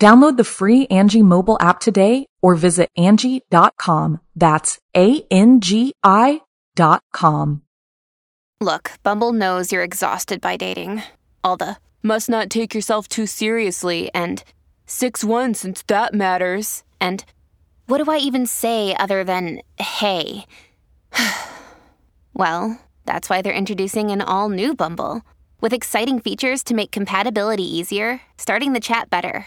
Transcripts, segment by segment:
Download the free Angi mobile app today or visit Angi.com. That's A-N-G-I dot com. Look, Bumble knows you're exhausted by dating. All the must not take yourself too seriously and 6-1 since that matters. And what do I even say other than hey? well, that's why they're introducing an all new Bumble with exciting features to make compatibility easier, starting the chat better,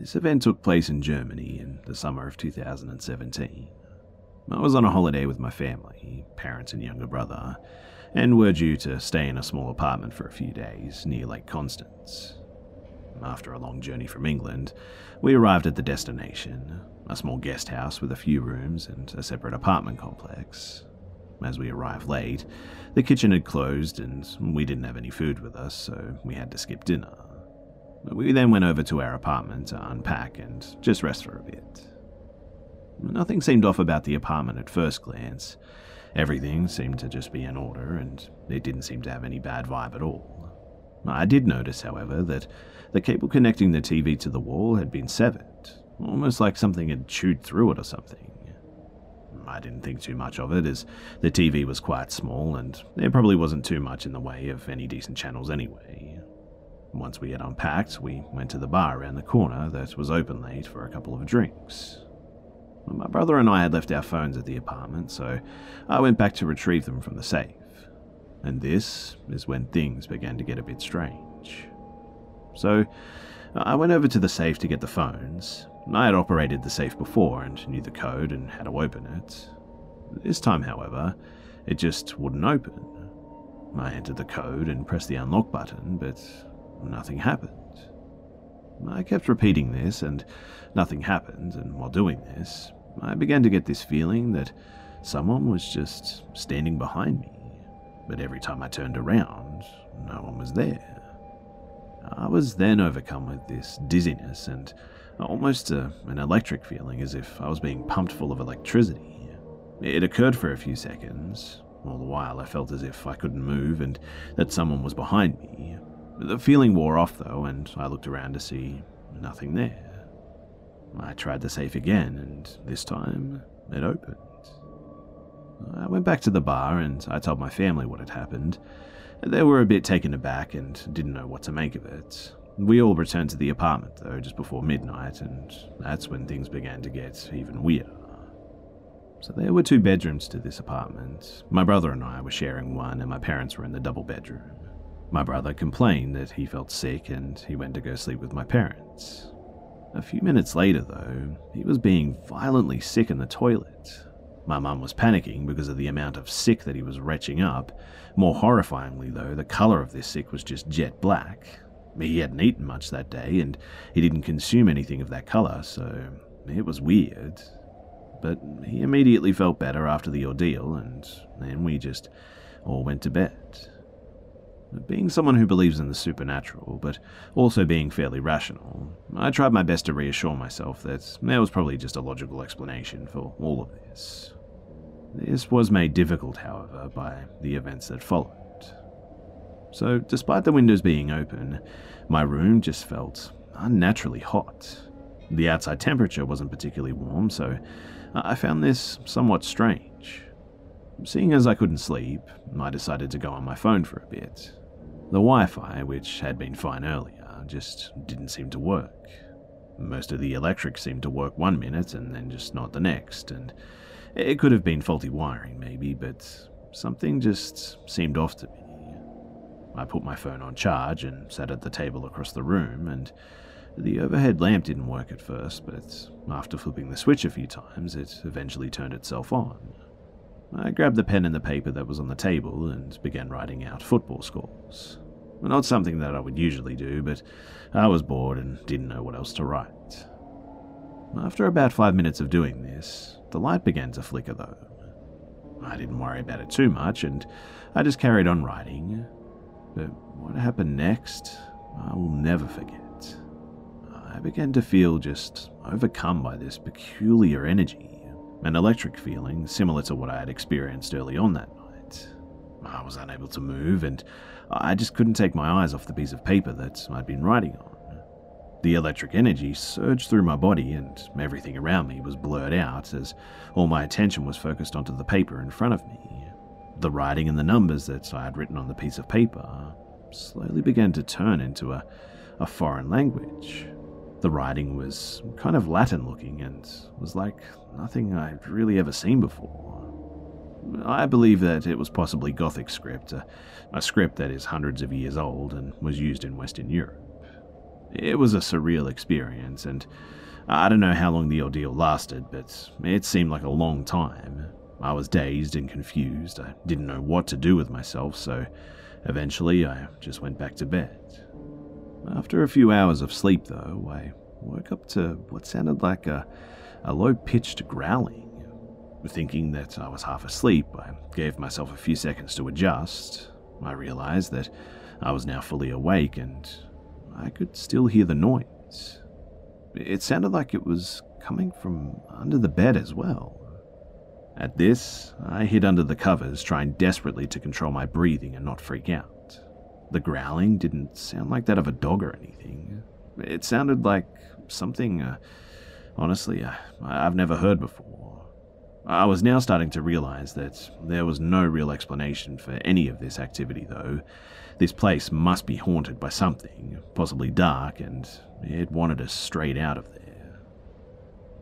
This event took place in Germany in the summer of 2017. I was on a holiday with my family, parents and younger brother, and were due to stay in a small apartment for a few days near Lake Constance. After a long journey from England, we arrived at the destination, a small guest house with a few rooms and a separate apartment complex. As we arrived late, the kitchen had closed and we didn't have any food with us, so we had to skip dinner. We then went over to our apartment to unpack and just rest for a bit. Nothing seemed off about the apartment at first glance. Everything seemed to just be in order, and it didn't seem to have any bad vibe at all. I did notice, however, that the cable connecting the TV to the wall had been severed, almost like something had chewed through it or something. I didn't think too much of it, as the TV was quite small, and there probably wasn't too much in the way of any decent channels anyway. Once we had unpacked, we went to the bar around the corner that was open late for a couple of drinks. My brother and I had left our phones at the apartment, so I went back to retrieve them from the safe. And this is when things began to get a bit strange. So, I went over to the safe to get the phones. I had operated the safe before and knew the code and how to open it. This time, however, it just wouldn't open. I entered the code and pressed the unlock button, but nothing happened. I kept repeating this, and nothing happened, and while doing this, I began to get this feeling that someone was just standing behind me. But every time I turned around, no one was there. I was then overcome with this dizziness and almost a, an electric feeling as if I was being pumped full of electricity. It occurred for a few seconds. All the while, I felt as if I couldn't move and that someone was behind me. The feeling wore off, though, and I looked around to see nothing there. I tried the safe again, and this time it opened. I went back to the bar and I told my family what had happened. They were a bit taken aback and didn't know what to make of it. We all returned to the apartment, though, just before midnight, and that's when things began to get even weirder. So there were two bedrooms to this apartment. My brother and I were sharing one, and my parents were in the double bedroom. My brother complained that he felt sick and he went to go sleep with my parents. A few minutes later, though, he was being violently sick in the toilet. My mum was panicking because of the amount of sick that he was retching up. More horrifyingly, though, the colour of this sick was just jet black. He hadn't eaten much that day and he didn't consume anything of that colour, so it was weird. But he immediately felt better after the ordeal, and then we just all went to bed. Being someone who believes in the supernatural, but also being fairly rational, I tried my best to reassure myself that there was probably just a logical explanation for all of this. This was made difficult, however, by the events that followed. So, despite the windows being open, my room just felt unnaturally hot. The outside temperature wasn't particularly warm, so I found this somewhat strange. Seeing as I couldn't sleep, I decided to go on my phone for a bit. The Wi Fi, which had been fine earlier, just didn't seem to work. Most of the electric seemed to work one minute and then just not the next, and it could have been faulty wiring, maybe, but something just seemed off to me. I put my phone on charge and sat at the table across the room, and the overhead lamp didn't work at first, but after flipping the switch a few times, it eventually turned itself on. I grabbed the pen and the paper that was on the table and began writing out football scores. Not something that I would usually do, but I was bored and didn't know what else to write. After about five minutes of doing this, the light began to flicker though. I didn't worry about it too much and I just carried on writing. But what happened next, I will never forget. I began to feel just overcome by this peculiar energy an electric feeling similar to what I had experienced early on that night. I was unable to move, and I just couldn't take my eyes off the piece of paper that I'd been writing on. The electric energy surged through my body, and everything around me was blurred out as all my attention was focused onto the paper in front of me. The writing and the numbers that I had written on the piece of paper slowly began to turn into a, a foreign language. The writing was kind of Latin looking and was like nothing I'd really ever seen before. I believe that it was possibly Gothic script, a, a script that is hundreds of years old and was used in Western Europe. It was a surreal experience, and I don't know how long the ordeal lasted, but it seemed like a long time. I was dazed and confused. I didn't know what to do with myself, so eventually I just went back to bed. After a few hours of sleep, though, I woke up to what sounded like a, a low pitched growling. Thinking that I was half asleep, I gave myself a few seconds to adjust. I realized that I was now fully awake and I could still hear the noise. It sounded like it was coming from under the bed as well. At this, I hid under the covers, trying desperately to control my breathing and not freak out. The growling didn't sound like that of a dog or anything. It sounded like something, uh, honestly, uh, I've never heard before. I was now starting to realize that there was no real explanation for any of this activity, though. This place must be haunted by something, possibly dark, and it wanted us straight out of there.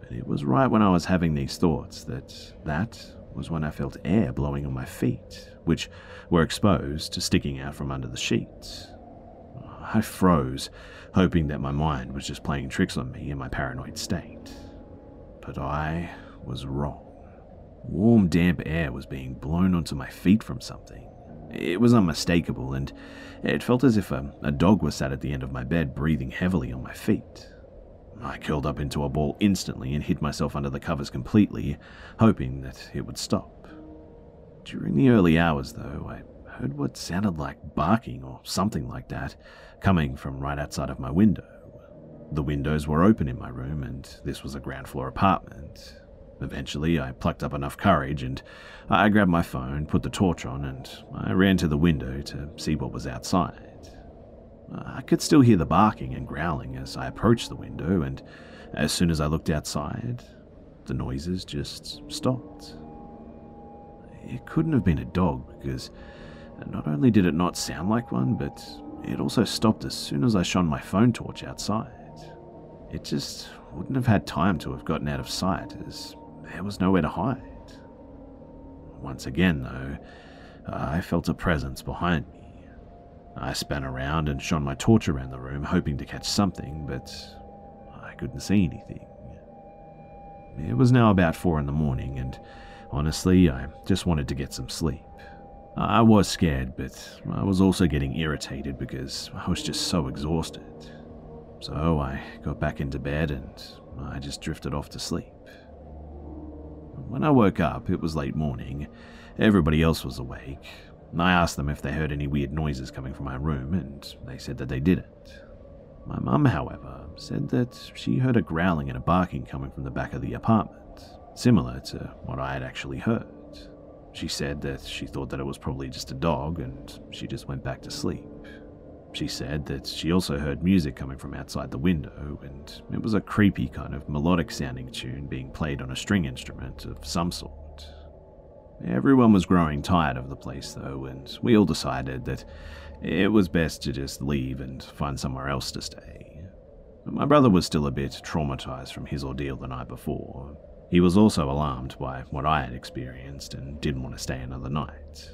But it was right when I was having these thoughts that that was when I felt air blowing on my feet, which were exposed to sticking out from under the sheets. I froze, hoping that my mind was just playing tricks on me in my paranoid state. But I was wrong. Warm, damp air was being blown onto my feet from something. It was unmistakable, and it felt as if a, a dog was sat at the end of my bed breathing heavily on my feet. I curled up into a ball instantly and hid myself under the covers completely, hoping that it would stop. During the early hours, though, I heard what sounded like barking or something like that coming from right outside of my window. The windows were open in my room, and this was a ground floor apartment. Eventually, I plucked up enough courage and I grabbed my phone, put the torch on, and I ran to the window to see what was outside. I could still hear the barking and growling as I approached the window, and as soon as I looked outside, the noises just stopped. It couldn't have been a dog because not only did it not sound like one, but it also stopped as soon as I shone my phone torch outside. It just wouldn't have had time to have gotten out of sight as there was nowhere to hide. Once again, though, I felt a presence behind me. I span around and shone my torch around the room, hoping to catch something, but I couldn't see anything. It was now about four in the morning, and honestly, I just wanted to get some sleep. I was scared, but I was also getting irritated because I was just so exhausted. So I got back into bed and I just drifted off to sleep. When I woke up, it was late morning. Everybody else was awake. I asked them if they heard any weird noises coming from my room, and they said that they didn't. My mum, however, said that she heard a growling and a barking coming from the back of the apartment, similar to what I had actually heard. She said that she thought that it was probably just a dog and she just went back to sleep. She said that she also heard music coming from outside the window, and it was a creepy kind of melodic sounding tune being played on a string instrument of some sort. Everyone was growing tired of the place, though, and we all decided that it was best to just leave and find somewhere else to stay. My brother was still a bit traumatized from his ordeal the night before. He was also alarmed by what I had experienced and didn't want to stay another night.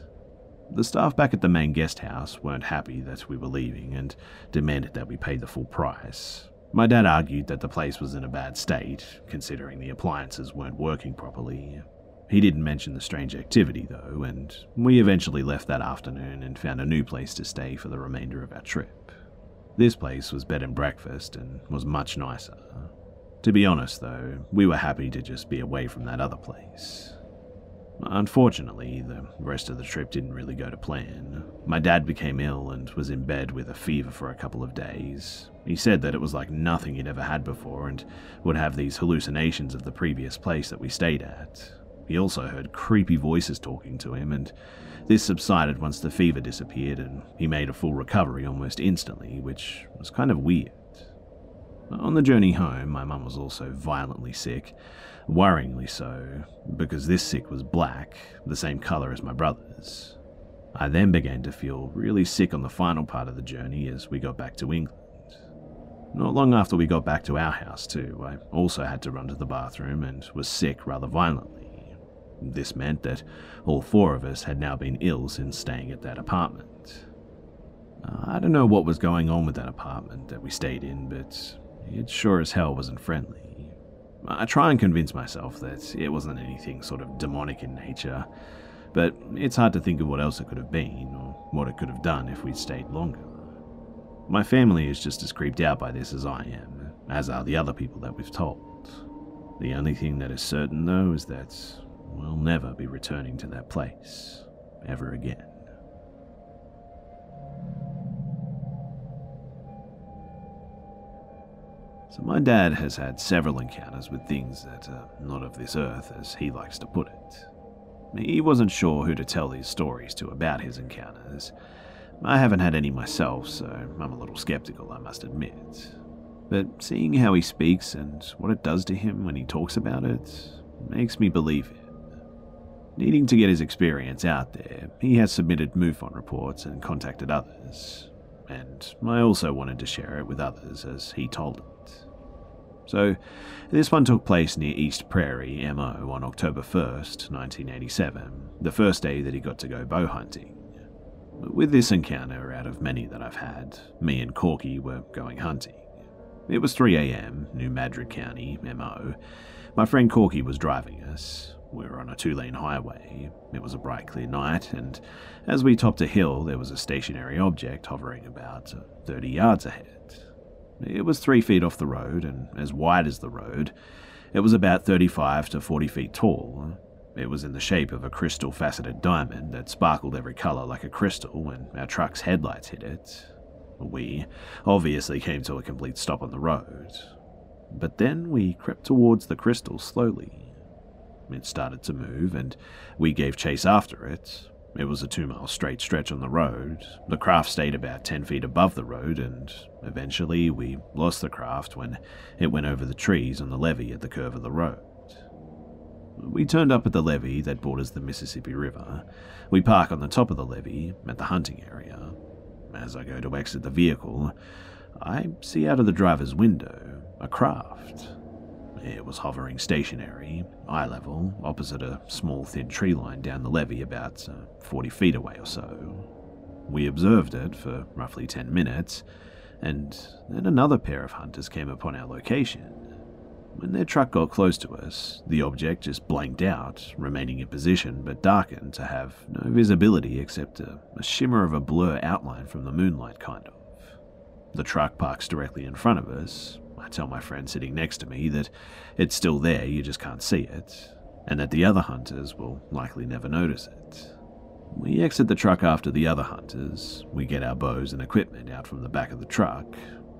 The staff back at the main guest house weren't happy that we were leaving and demanded that we pay the full price. My dad argued that the place was in a bad state, considering the appliances weren't working properly. He didn't mention the strange activity, though, and we eventually left that afternoon and found a new place to stay for the remainder of our trip. This place was bed and breakfast and was much nicer. To be honest, though, we were happy to just be away from that other place. Unfortunately, the rest of the trip didn't really go to plan. My dad became ill and was in bed with a fever for a couple of days. He said that it was like nothing he'd ever had before and would have these hallucinations of the previous place that we stayed at. He also heard creepy voices talking to him, and this subsided once the fever disappeared and he made a full recovery almost instantly, which was kind of weird. On the journey home, my mum was also violently sick, worryingly so, because this sick was black, the same colour as my brother's. I then began to feel really sick on the final part of the journey as we got back to England. Not long after we got back to our house, too, I also had to run to the bathroom and was sick rather violently. This meant that all four of us had now been ill since staying at that apartment. Uh, I don't know what was going on with that apartment that we stayed in, but it sure as hell wasn't friendly. I try and convince myself that it wasn't anything sort of demonic in nature, but it's hard to think of what else it could have been, or what it could have done if we'd stayed longer. My family is just as creeped out by this as I am, as are the other people that we've told. The only thing that is certain, though, is that we'll never be returning to that place ever again. So, my dad has had several encounters with things that are not of this earth, as he likes to put it. He wasn't sure who to tell these stories to about his encounters. I haven't had any myself, so I'm a little skeptical, I must admit. But seeing how he speaks and what it does to him when he talks about it makes me believe it. Needing to get his experience out there, he has submitted MUFON reports and contacted others, and I also wanted to share it with others as he told it. So, this one took place near East Prairie, MO, on October 1st, 1987, the first day that he got to go bow hunting. With this encounter, out of many that I've had, me and Corky were going hunting. It was 3 am, New Madrid County, MO. My friend Corky was driving us. We were on a two lane highway. It was a bright, clear night, and as we topped a hill, there was a stationary object hovering about uh, 30 yards ahead. It was three feet off the road and as wide as the road. It was about 35 to 40 feet tall. It was in the shape of a crystal faceted diamond that sparkled every colour like a crystal when our truck's headlights hit it. We obviously came to a complete stop on the road. But then we crept towards the crystal slowly. It started to move, and we gave chase after it, it was a two mile straight stretch on the road. The craft stayed about 10 feet above the road, and eventually we lost the craft when it went over the trees on the levee at the curve of the road. We turned up at the levee that borders the Mississippi River. We park on the top of the levee at the hunting area. As I go to exit the vehicle, I see out of the driver's window a craft. It was hovering stationary, eye level, opposite a small thin tree line down the levee about uh, 40 feet away or so. We observed it for roughly 10 minutes, and then another pair of hunters came upon our location. When their truck got close to us, the object just blanked out, remaining in position but darkened to have no visibility except a, a shimmer of a blur outline from the moonlight, kind of. The truck parks directly in front of us, I tell my friend sitting next to me that it's still there, you just can't see it, and that the other hunters will likely never notice it. We exit the truck after the other hunters. We get our bows and equipment out from the back of the truck.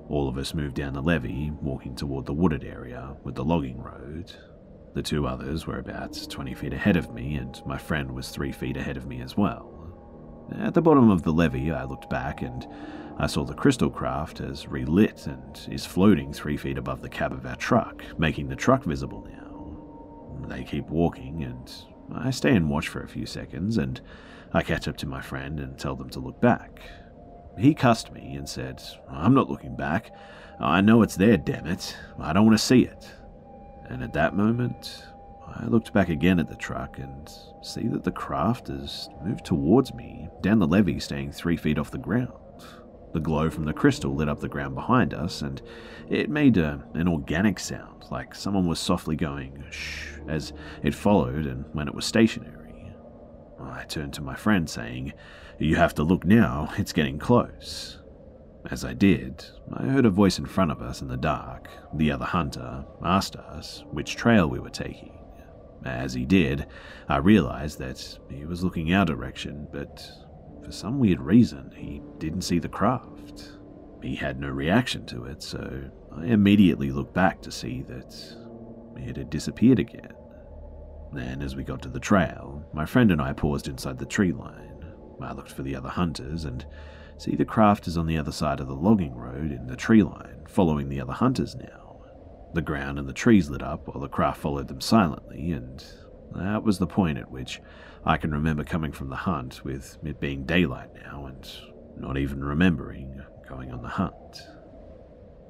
All of us move down the levee, walking toward the wooded area with the logging road. The two others were about 20 feet ahead of me, and my friend was 3 feet ahead of me as well. At the bottom of the levee, I looked back and I saw the crystal craft has relit and is floating 3 feet above the cab of our truck, making the truck visible now. They keep walking, and I stay and watch for a few seconds, and I catch up to my friend and tell them to look back. He cussed me and said, I'm not looking back. I know it's there, damn it. I don't want to see it. And at that moment, I looked back again at the truck and see that the craft has moved towards me, down the levee, staying three feet off the ground. The glow from the crystal lit up the ground behind us, and it made a, an organic sound, like someone was softly going shh as it followed and when it was stationary. I turned to my friend, saying, You have to look now, it's getting close. As I did, I heard a voice in front of us in the dark. The other hunter asked us which trail we were taking. As he did, I realized that he was looking our direction, but for some weird reason, he didn't see the craft. He had no reaction to it, so I immediately looked back to see that it had disappeared again. Then, as we got to the trail, my friend and I paused inside the tree line. I looked for the other hunters and See, the craft is on the other side of the logging road in the tree line, following the other hunters now. The ground and the trees lit up while the craft followed them silently, and that was the point at which I can remember coming from the hunt, with it being daylight now, and not even remembering going on the hunt.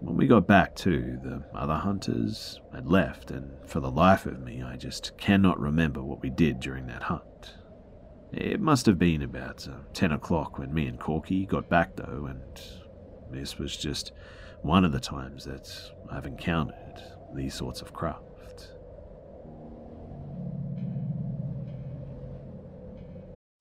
When we got back to, the other hunters had left, and for the life of me, I just cannot remember what we did during that hunt. It must have been about uh, 10 o'clock when me and Corky got back, though, and this was just one of the times that I've encountered these sorts of craft.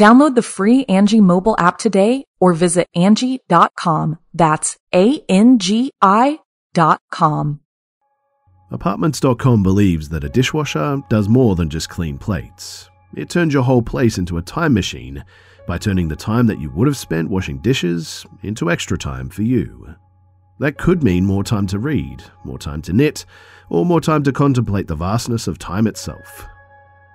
Download the free Angi mobile app today or visit Angi.com. That's A-N-G-I dot com. Apartments.com believes that a dishwasher does more than just clean plates. It turns your whole place into a time machine by turning the time that you would have spent washing dishes into extra time for you. That could mean more time to read, more time to knit, or more time to contemplate the vastness of time itself.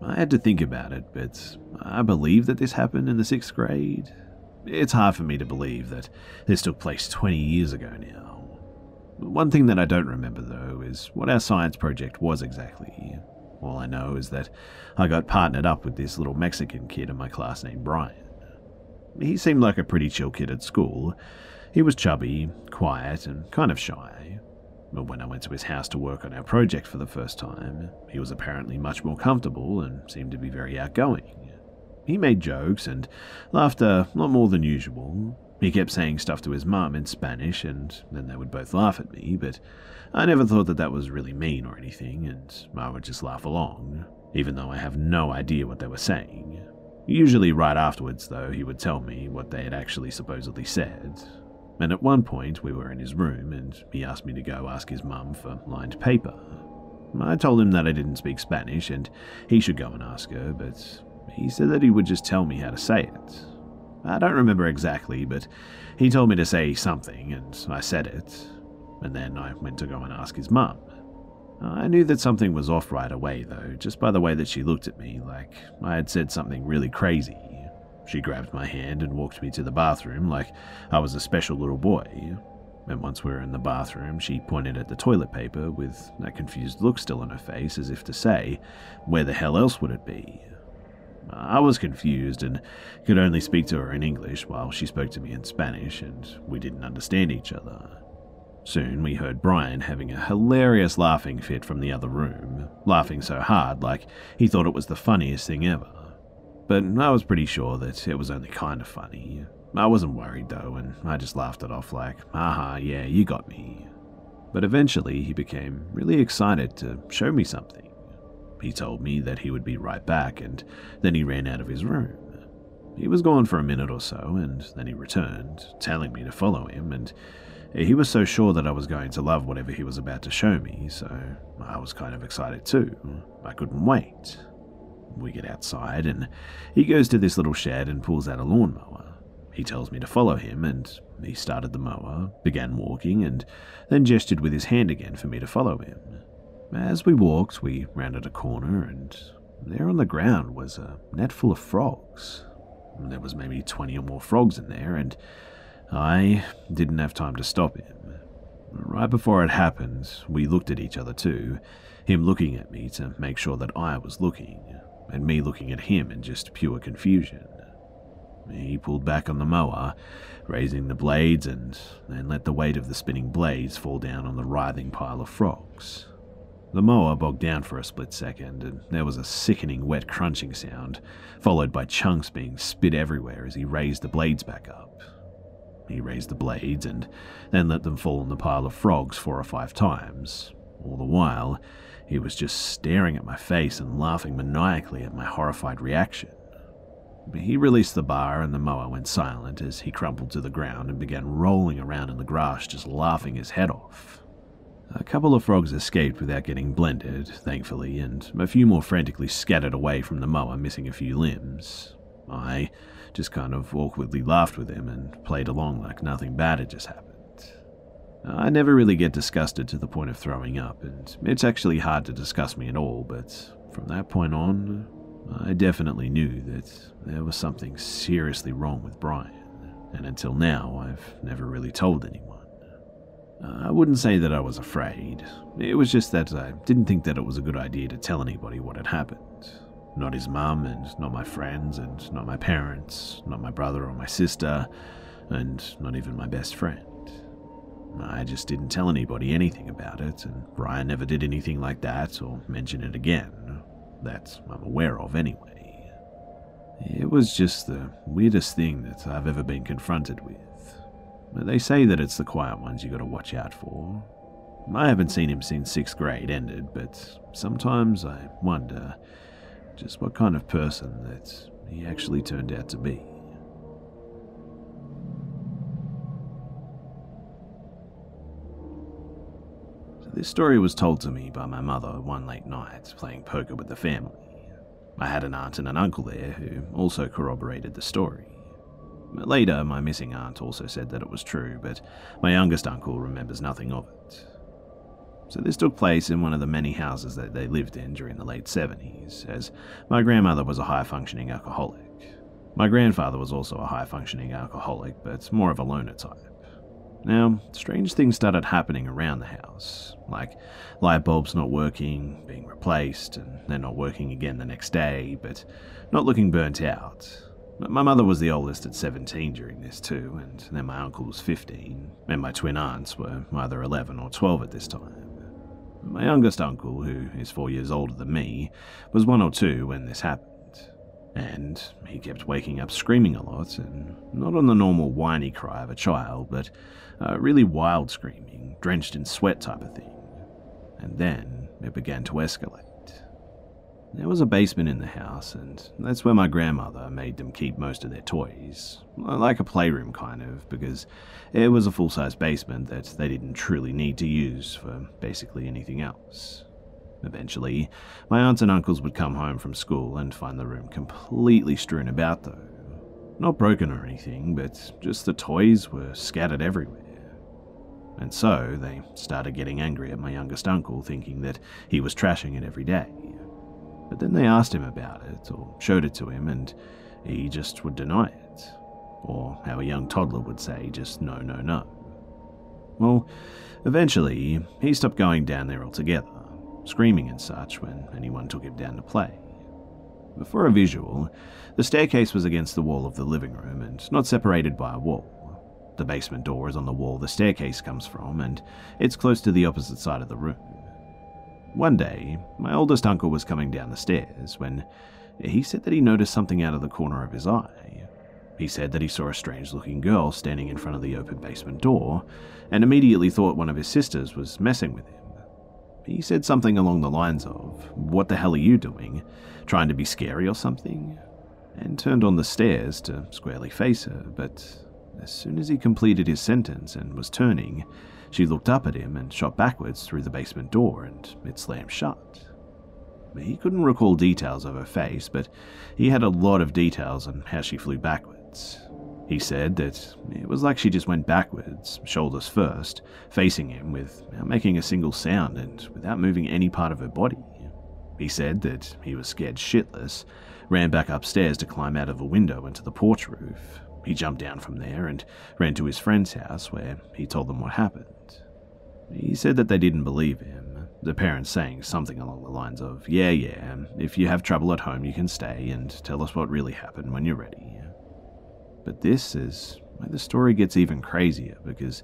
I had to think about it, but I believe that this happened in the sixth grade. It's hard for me to believe that this took place 20 years ago now. One thing that I don't remember, though, is what our science project was exactly. All I know is that I got partnered up with this little Mexican kid in my class named Brian. He seemed like a pretty chill kid at school. He was chubby, quiet, and kind of shy. But when I went to his house to work on our project for the first time, he was apparently much more comfortable and seemed to be very outgoing. He made jokes and laughed uh, a lot more than usual, he kept saying stuff to his mum in Spanish, and then they would both laugh at me, but I never thought that that was really mean or anything, and I would just laugh along, even though I have no idea what they were saying. Usually, right afterwards, though, he would tell me what they had actually supposedly said. And at one point, we were in his room, and he asked me to go ask his mum for lined paper. I told him that I didn't speak Spanish and he should go and ask her, but he said that he would just tell me how to say it. I don't remember exactly, but he told me to say something, and I said it, and then I went to go and ask his mum. I knew that something was off right away, though, just by the way that she looked at me, like I had said something really crazy. She grabbed my hand and walked me to the bathroom like I was a special little boy. And once we were in the bathroom, she pointed at the toilet paper with that confused look still on her face, as if to say, Where the hell else would it be? I was confused and could only speak to her in English while she spoke to me in Spanish, and we didn't understand each other. Soon we heard Brian having a hilarious laughing fit from the other room, laughing so hard like he thought it was the funniest thing ever. But I was pretty sure that it was only kind of funny. I wasn't worried though, and I just laughed it off like, aha, yeah, you got me. But eventually he became really excited to show me something. He told me that he would be right back, and then he ran out of his room. He was gone for a minute or so, and then he returned, telling me to follow him, and he was so sure that I was going to love whatever he was about to show me, so I was kind of excited too. I couldn't wait. We get outside, and he goes to this little shed and pulls out a lawnmower. He tells me to follow him, and he started the mower, began walking, and then gestured with his hand again for me to follow him. As we walked, we rounded a corner, and there on the ground was a net full of frogs. There was maybe 20 or more frogs in there, and I didn't have time to stop him. Right before it happened, we looked at each other too, him looking at me to make sure that I was looking, and me looking at him in just pure confusion. He pulled back on the mower, raising the blades, and then let the weight of the spinning blades fall down on the writhing pile of frogs. The mower bogged down for a split second, and there was a sickening wet crunching sound, followed by chunks being spit everywhere as he raised the blades back up. He raised the blades and then let them fall on the pile of frogs four or five times. All the while, he was just staring at my face and laughing maniacally at my horrified reaction. He released the bar and the mower went silent as he crumpled to the ground and began rolling around in the grass, just laughing his head off. A couple of frogs escaped without getting blended, thankfully, and a few more frantically scattered away from the mower, missing a few limbs. I just kind of awkwardly laughed with him and played along like nothing bad had just happened. I never really get disgusted to the point of throwing up, and it's actually hard to disgust me at all, but from that point on, I definitely knew that there was something seriously wrong with Brian, and until now, I've never really told anyone. I wouldn't say that I was afraid. It was just that I didn't think that it was a good idea to tell anybody what had happened. Not his mum, and not my friends, and not my parents, not my brother or my sister, and not even my best friend. I just didn't tell anybody anything about it, and Brian never did anything like that or mention it again. That I'm aware of, anyway. It was just the weirdest thing that I've ever been confronted with. They say that it's the quiet ones you gotta watch out for. I haven't seen him since sixth grade ended, but sometimes I wonder just what kind of person that he actually turned out to be. This story was told to me by my mother one late night playing poker with the family. I had an aunt and an uncle there who also corroborated the story. Later, my missing aunt also said that it was true, but my youngest uncle remembers nothing of it. So, this took place in one of the many houses that they lived in during the late 70s, as my grandmother was a high functioning alcoholic. My grandfather was also a high functioning alcoholic, but more of a loner type. Now, strange things started happening around the house, like light bulbs not working, being replaced, and then not working again the next day, but not looking burnt out, my mother was the oldest at 17 during this too, and then my uncle was 15, and my twin aunts were either 11 or 12 at this time. My youngest uncle, who is four years older than me, was one or two when this happened. And he kept waking up screaming a lot, and not on the normal whiny cry of a child, but a really wild screaming, drenched in sweat type of thing. And then it began to escalate. There was a basement in the house, and that's where my grandmother made them keep most of their toys. Like a playroom, kind of, because it was a full size basement that they didn't truly need to use for basically anything else. Eventually, my aunts and uncles would come home from school and find the room completely strewn about, though. Not broken or anything, but just the toys were scattered everywhere. And so they started getting angry at my youngest uncle, thinking that he was trashing it every day. But then they asked him about it, or showed it to him, and he just would deny it. Or how a young toddler would say, just no, no, no. Well, eventually, he stopped going down there altogether, screaming and such when anyone took him down to play. For a visual, the staircase was against the wall of the living room and not separated by a wall. The basement door is on the wall the staircase comes from, and it's close to the opposite side of the room. One day, my oldest uncle was coming down the stairs when he said that he noticed something out of the corner of his eye. He said that he saw a strange looking girl standing in front of the open basement door and immediately thought one of his sisters was messing with him. He said something along the lines of, What the hell are you doing? Trying to be scary or something? And turned on the stairs to squarely face her, but as soon as he completed his sentence and was turning, she looked up at him and shot backwards through the basement door, and it slammed shut. He couldn't recall details of her face, but he had a lot of details on how she flew backwards. He said that it was like she just went backwards, shoulders first, facing him without making a single sound and without moving any part of her body. He said that he was scared shitless, ran back upstairs to climb out of a window into the porch roof, he jumped down from there and ran to his friend's house where he told them what happened. He said that they didn't believe him, the parents saying something along the lines of, Yeah, yeah, if you have trouble at home, you can stay and tell us what really happened when you're ready. But this is where the story gets even crazier because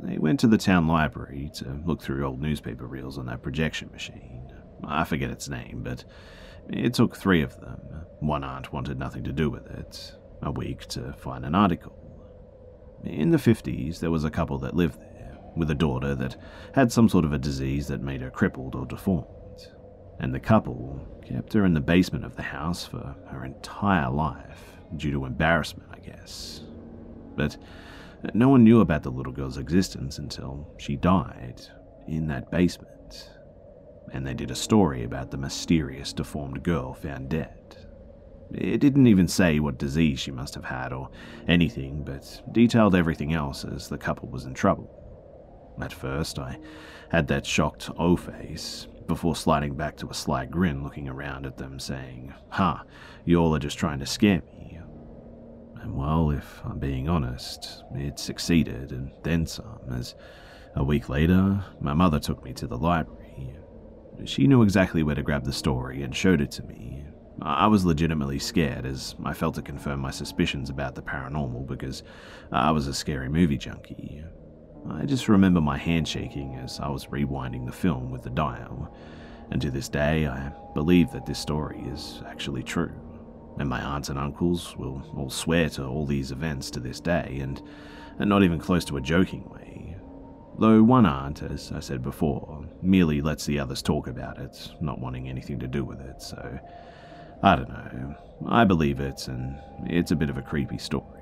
they went to the town library to look through old newspaper reels on that projection machine. I forget its name, but it took three of them. One aunt wanted nothing to do with it a week to find an article. In the 50s, there was a couple that lived there, with a daughter that had some sort of a disease that made her crippled or deformed. And the couple kept her in the basement of the house for her entire life, due to embarrassment, I guess. But no one knew about the little girl's existence until she died in that basement. And they did a story about the mysterious deformed girl found dead. It didn't even say what disease she must have had or anything, but detailed everything else as the couple was in trouble. At first, I had that shocked O face, before sliding back to a sly grin looking around at them, saying, Ha, you all are just trying to scare me. And well, if I'm being honest, it succeeded, and then some, as a week later, my mother took me to the library. She knew exactly where to grab the story and showed it to me, I was legitimately scared as I felt to confirm my suspicions about the paranormal because I was a scary movie junkie. I just remember my hand shaking as I was rewinding the film with the dial, and to this day I believe that this story is actually true. And my aunts and uncles will all swear to all these events to this day, and, and not even close to a joking way. Though one aunt, as I said before, merely lets the others talk about it, not wanting anything to do with it, so I don't know. I believe it, and it's a bit of a creepy story.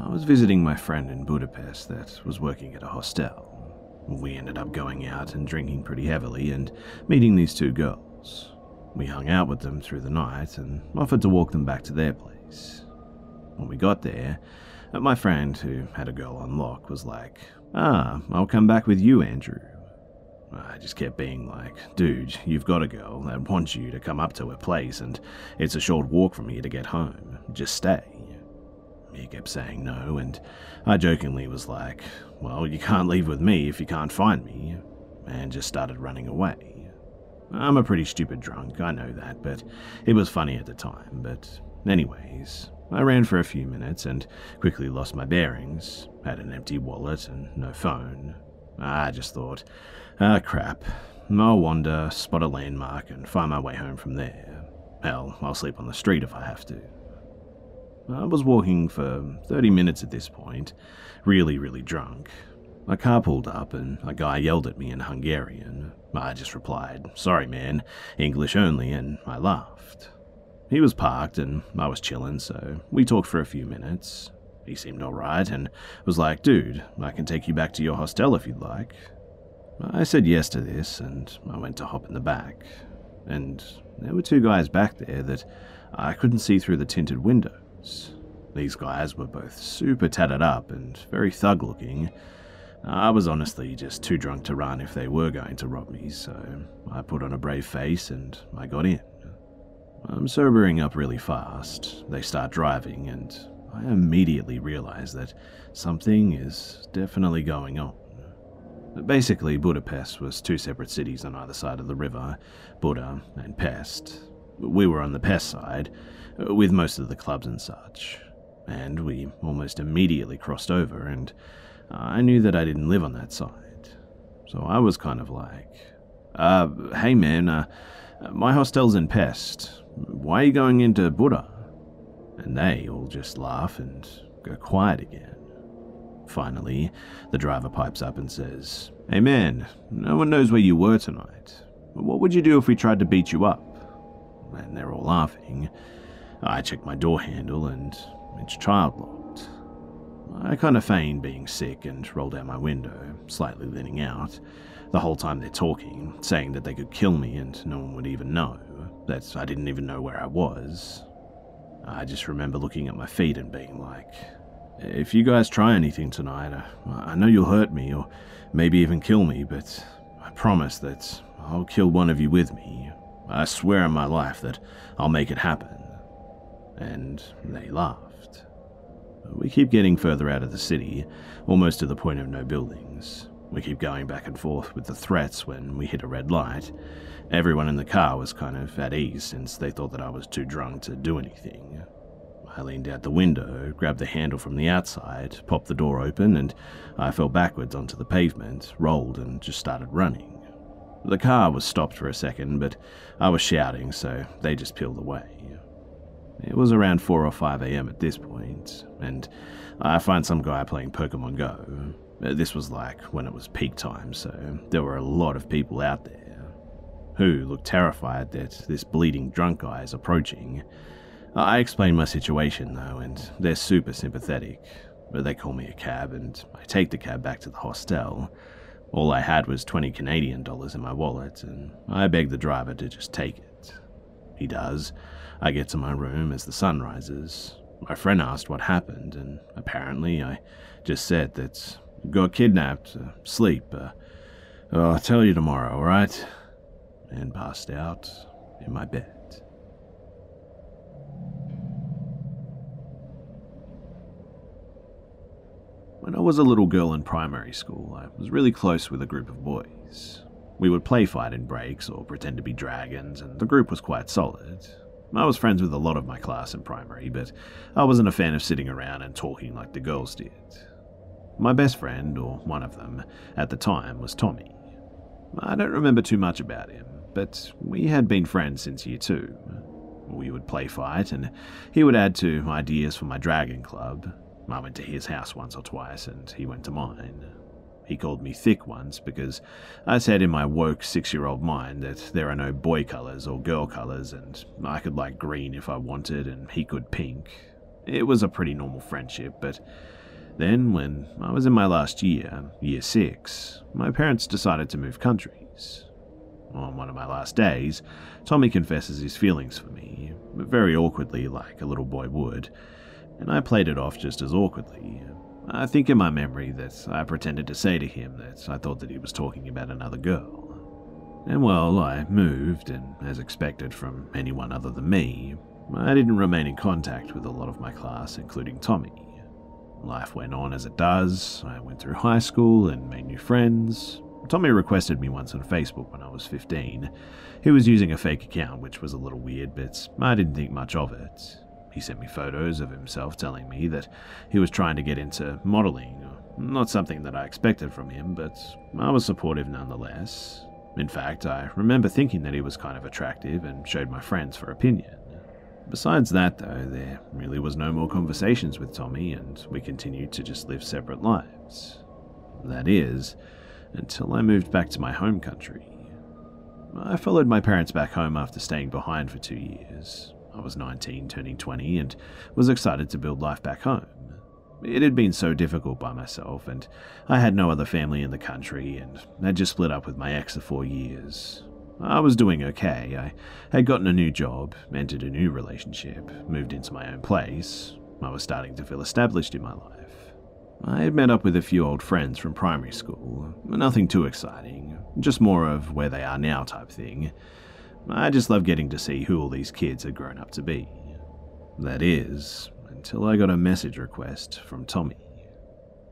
I was visiting my friend in Budapest that was working at a hostel. We ended up going out and drinking pretty heavily and meeting these two girls. We hung out with them through the night and offered to walk them back to their place. When we got there, my friend, who had a girl on lock, was like, Ah, I'll come back with you, Andrew. I just kept being like, Dude, you've got a girl that wants you to come up to her place, and it's a short walk from here to get home. Just stay. He kept saying no, and I jokingly was like, Well, you can't leave with me if you can't find me, and just started running away. I'm a pretty stupid drunk, I know that, but it was funny at the time. But, anyways, I ran for a few minutes and quickly lost my bearings, had an empty wallet and no phone. I just thought, ah, crap. I'll wander, spot a landmark, and find my way home from there. Hell, I'll sleep on the street if I have to. I was walking for 30 minutes at this point, really, really drunk. A car pulled up and a guy yelled at me in Hungarian. I just replied, Sorry, man, English only, and I laughed. He was parked and I was chilling, so we talked for a few minutes. He seemed alright and was like, Dude, I can take you back to your hostel if you'd like. I said yes to this and I went to hop in the back. And there were two guys back there that I couldn't see through the tinted These guys were both super tatted up and very thug looking. I was honestly just too drunk to run if they were going to rob me, so I put on a brave face and I got in. I'm sobering up really fast. They start driving, and I immediately realize that something is definitely going on. Basically, Budapest was two separate cities on either side of the river Buda and Pest. We were on the Pest side, with most of the clubs and such, and we almost immediately crossed over, and I knew that I didn't live on that side. So I was kind of like, uh, hey man, uh, my hostel's in Pest. Why are you going into Buda? And they all just laugh and go quiet again. Finally, the driver pipes up and says, Hey man, no one knows where you were tonight. What would you do if we tried to beat you up? And they're all laughing. I check my door handle and it's child locked. I kind of feign being sick and roll down my window, slightly leaning out, the whole time they're talking, saying that they could kill me and no one would even know, that I didn't even know where I was. I just remember looking at my feet and being like, if you guys try anything tonight, I, know you'll hurt me or maybe even kill me, but I promise that I'll kill one of you with me. I swear on my life that I'll make it happen. And they laughed. We keep getting further out of the city, almost to the point of no buildings. We keep going back and forth with the threats when we hit a red light. Everyone in the car was kind of at ease since they thought that I was too drunk to do anything. I leaned out the window, grabbed the handle from the outside, popped the door open, and I fell backwards onto the pavement, rolled, and just started running. The car was stopped for a second, but I was shouting, so they just peeled away. It was around 4 or 5 am at this point, and I find some guy playing Pokemon Go. This was like when it was peak time, so there were a lot of people out there who looked terrified that this bleeding drunk guy is approaching. I explain my situation though, and they're super sympathetic. But they call me a cab, and I take the cab back to the hostel. All I had was 20 Canadian dollars in my wallet, and I beg the driver to just take it. He does, I get to my room as the sun rises. My friend asked what happened, and apparently I just said that got kidnapped, uh, sleep. Uh, I'll tell you tomorrow, alright? And passed out in my bed. When I was a little girl in primary school, I was really close with a group of boys. We would play fight in breaks or pretend to be dragons, and the group was quite solid. I was friends with a lot of my class in primary, but I wasn't a fan of sitting around and talking like the girls did. My best friend, or one of them, at the time was Tommy. I don't remember too much about him, but we had been friends since year two. We would play fight, and he would add to ideas for my dragon club. I went to his house once or twice, and he went to mine. He called me thick once because I said in my woke six year old mind that there are no boy colours or girl colours, and I could like green if I wanted, and he could pink. It was a pretty normal friendship, but then, when I was in my last year, year six, my parents decided to move countries. On one of my last days, Tommy confesses his feelings for me, very awkwardly, like a little boy would, and I played it off just as awkwardly, I think in my memory that I pretended to say to him that I thought that he was talking about another girl. And well, I moved, and as expected from anyone other than me, I didn't remain in contact with a lot of my class, including Tommy. Life went on as it does. I went through high school and made new friends. Tommy requested me once on Facebook when I was 15. He was using a fake account, which was a little weird, but I didn't think much of it. He sent me photos of himself telling me that he was trying to get into modeling. Not something that I expected from him, but I was supportive nonetheless. In fact, I remember thinking that he was kind of attractive and showed my friends for opinion. Besides that, though, there really was no more conversations with Tommy, and we continued to just live separate lives. That is, until I moved back to my home country. I followed my parents back home after staying behind for two years. I was 19, turning 20, and was excited to build life back home. It had been so difficult by myself, and I had no other family in the country, and had just split up with my ex for four years. I was doing okay. I had gotten a new job, entered a new relationship, moved into my own place. I was starting to feel established in my life. I had met up with a few old friends from primary school. Nothing too exciting, just more of where they are now type thing. I just love getting to see who all these kids had grown up to be. That is, until I got a message request from Tommy.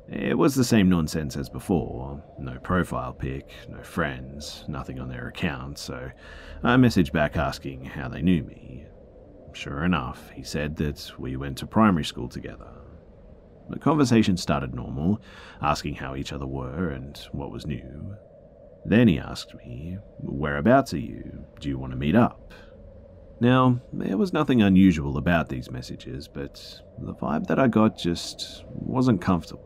It was the same nonsense as before no profile pic, no friends, nothing on their account, so I messaged back asking how they knew me. Sure enough, he said that we went to primary school together. The conversation started normal, asking how each other were and what was new. Then he asked me, Whereabouts are you? Do you want to meet up? Now, there was nothing unusual about these messages, but the vibe that I got just wasn't comfortable.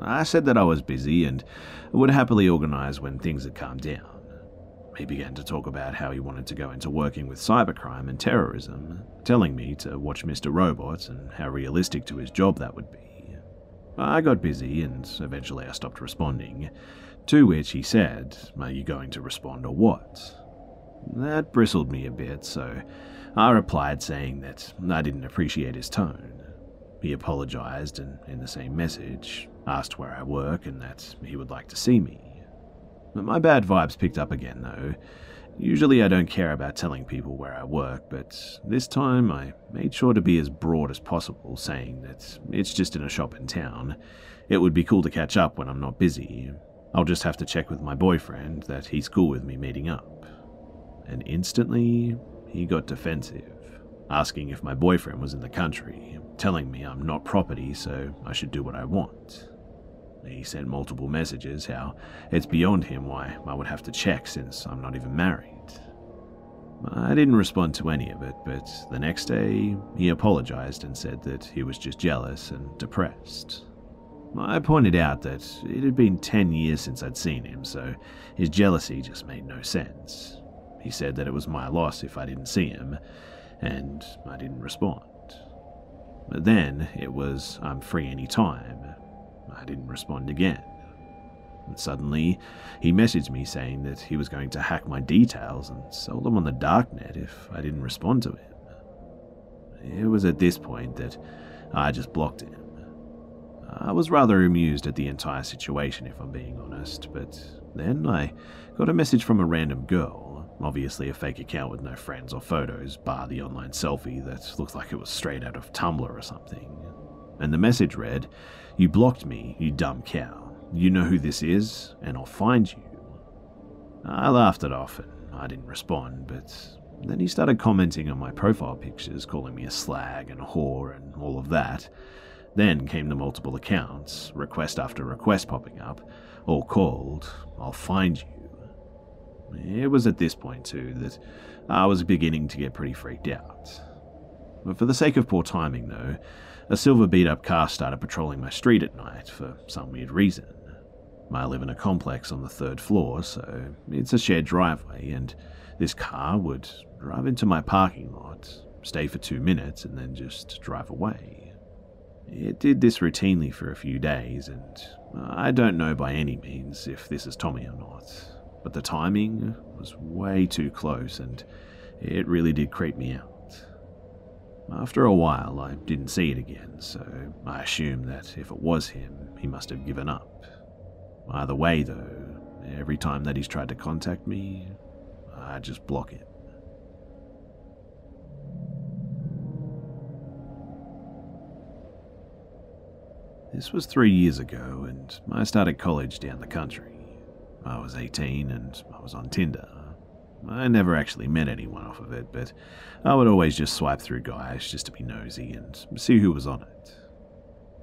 I said that I was busy and would happily organise when things had calmed down. He began to talk about how he wanted to go into working with cybercrime and terrorism, telling me to watch Mr. Robot and how realistic to his job that would be. I got busy and eventually I stopped responding, to which he said, Are you going to respond or what? That bristled me a bit, so I replied saying that I didn't appreciate his tone. He apologized and, in the same message, asked where I work and that he would like to see me. My bad vibes picked up again, though. Usually I don't care about telling people where I work, but this time I made sure to be as broad as possible, saying that it's just in a shop in town. It would be cool to catch up when I'm not busy. I'll just have to check with my boyfriend that he's cool with me meeting up. And instantly, he got defensive, asking if my boyfriend was in the country, telling me I'm not property, so I should do what I want. He sent multiple messages how it's beyond him why I would have to check since I'm not even married. I didn't respond to any of it, but the next day he apologized and said that he was just jealous and depressed. I pointed out that it had been 10 years since I'd seen him, so his jealousy just made no sense. He said that it was my loss if I didn't see him, and I didn't respond. But then it was I'm free any time, I didn't respond again. And suddenly, he messaged me saying that he was going to hack my details and sell them on the darknet if I didn't respond to him. It was at this point that I just blocked him. I was rather amused at the entire situation, if I'm being honest, but then I got a message from a random girl, obviously a fake account with no friends or photos, bar the online selfie that looked like it was straight out of Tumblr or something. And the message read, you blocked me, you dumb cow. You know who this is, and I'll find you. I laughed it off and I didn't respond, but then he started commenting on my profile pictures, calling me a slag and a whore and all of that. Then came the multiple accounts, request after request popping up, all called, I'll find you. It was at this point, too, that I was beginning to get pretty freaked out. But for the sake of poor timing, though, a silver beat up car started patrolling my street at night for some weird reason. I live in a complex on the third floor, so it's a shared driveway, and this car would drive into my parking lot, stay for two minutes, and then just drive away. It did this routinely for a few days, and uh, I don't know by any means if this is Tommy or not, but the timing was way too close, and it really did creep me out. After a while, I didn't see it again, so I assumed that if it was him, he must have given up. Either way, though, every time that he's tried to contact me, I just block him. This was three years ago, and I started college down the country. I was 18 and I was on Tinder. I never actually met anyone off of it, but I would always just swipe through guys just to be nosy and see who was on it.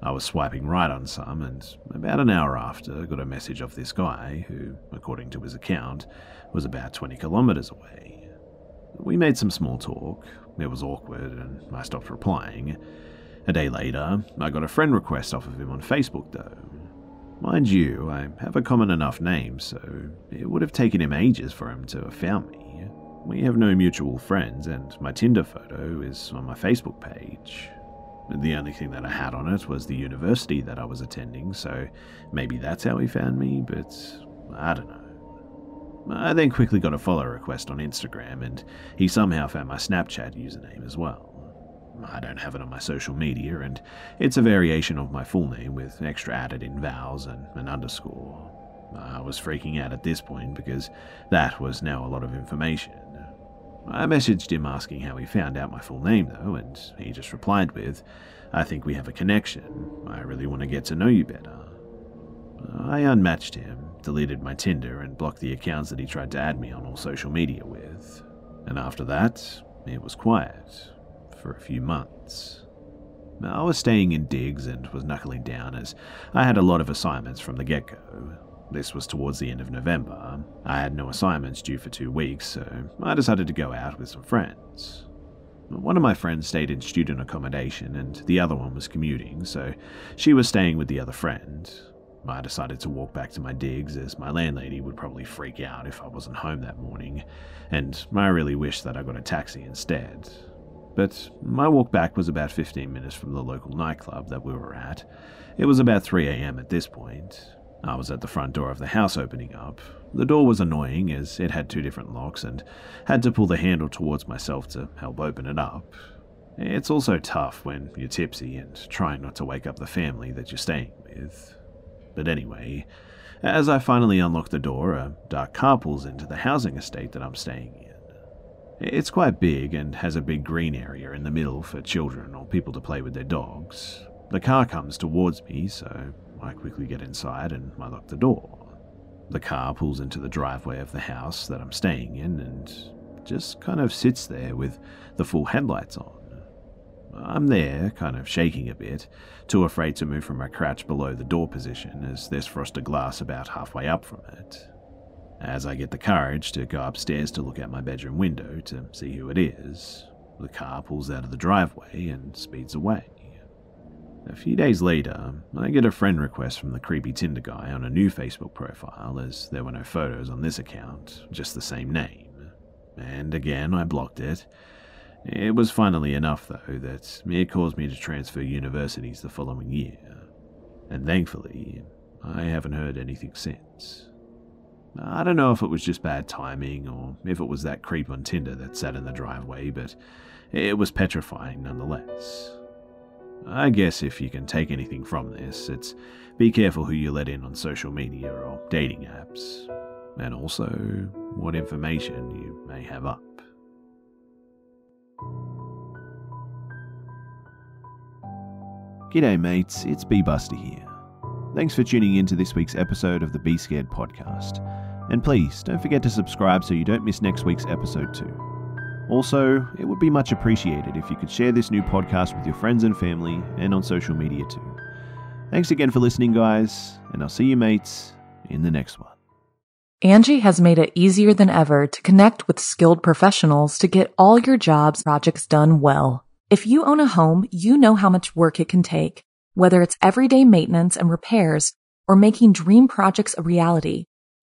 I was swiping right on some, and about an hour after, got a message off this guy who, according to his account, was about 20 kilometres away. We made some small talk. It was awkward, and I stopped replying. A day later, I got a friend request off of him on Facebook, though. Mind you, I have a common enough name, so it would have taken him ages for him to have found me. We have no mutual friends, and my Tinder photo is on my Facebook page. The only thing that I had on it was the university that I was attending, so maybe that's how he found me, but I don't know. I then quickly got a follow request on Instagram, and he somehow found my Snapchat username as well. I don't have it on my social media, and it's a variation of my full name with extra added in vowels and an underscore. I was freaking out at this point because that was now a lot of information. I messaged him asking how he found out my full name, though, and he just replied with, I think we have a connection. I really want to get to know you better. I unmatched him, deleted my Tinder, and blocked the accounts that he tried to add me on all social media with. And after that, it was quiet for a few months. I was staying in digs and was knuckling down as I had a lot of assignments from the get go. This was towards the end of November. I had no assignments due for two weeks, so I decided to go out with some friends. One of my friends stayed in student accommodation and the other one was commuting, so she was staying with the other friend. I decided to walk back to my digs as my landlady would probably freak out if I wasn't home that morning, and I really wished that I got a taxi instead. But my walk back was about 15 minutes from the local nightclub that we were at. It was about 3 a.m. at this point. I was at the front door of the house opening up. The door was annoying as it had two different locks and had to pull the handle towards myself to help open it up. It's also tough when you're tipsy and trying not to wake up the family that you're staying with. But anyway, as I finally unlock the door, a dark car pulls into the housing estate that I'm staying in. It's quite big and has a big green area in the middle for children or people to play with their dogs. The car comes towards me, so I quickly get inside and I lock the door. The car pulls into the driveway of the house that I'm staying in and just kind of sits there with the full headlights on. I'm there, kind of shaking a bit, too afraid to move from my crouch below the door position as there's frosted glass about halfway up from it as I get the courage to go upstairs to look out my bedroom window to see who it is. The car pulls out of the driveway and speeds away. A few days later, I get a friend request from the creepy Tinder guy on a new Facebook profile, as there were no photos on this account, just the same name. And again, I blocked it. It was finally enough, though, that it caused me to transfer universities the following year. And thankfully, I haven't heard anything since. I don't know if it was just bad timing or if it was that creep on Tinder that sat in the driveway, but it was petrifying nonetheless. I guess if you can take anything from this, it's be careful who you let in on social media or dating apps, and also what information you may have up. G'day, mates, it's B Buster here. Thanks for tuning in to this week's episode of the Be Scared podcast. And please don't forget to subscribe so you don't miss next week's episode too. Also, it would be much appreciated if you could share this new podcast with your friends and family and on social media too. Thanks again for listening, guys, and I'll see you mates in the next one. Angi has made it easier than ever to connect with skilled professionals to get all your jobs projects done well. If you own a home, you know how much work it can take, whether it's everyday maintenance and repairs or making dream projects a reality.